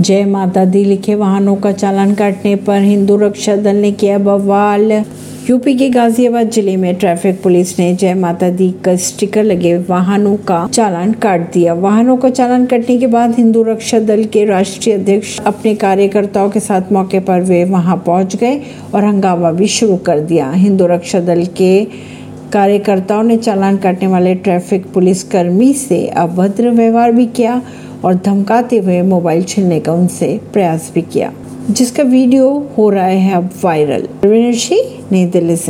जय माता दी लिखे वाहनों का चालान काटने पर हिंदू रक्षा दल ने किया बवाल। यूपी के गाजियाबाद ज़िले में ट्रैफ़िक पुलिस ने जय माता दी का स्टिकर लगे वाहनों का चालान काट दिया। वाहनों का चालान कटने के बाद हिंदू रक्षा दल के राष्ट्रीय अध्यक्ष अपने कार्यकर्ताओं के साथ मौके पर वे वहाँ पहुँच गए और हंगामा भी शुरू कर दिया। हिंदू रक्षा दल के कार्यकर्ताओं ने चालान काटने वाले ट्रैफ़िक पुलिस कर्मी से अभद्र व्यवहार भी किया और धमकाते हुए मोबाइल छीनने का उनसे प्रयास भी किया, जिसका वीडियो हो रहा है अब वायरल। रविंद्र सिंह, नई दिल्ली से।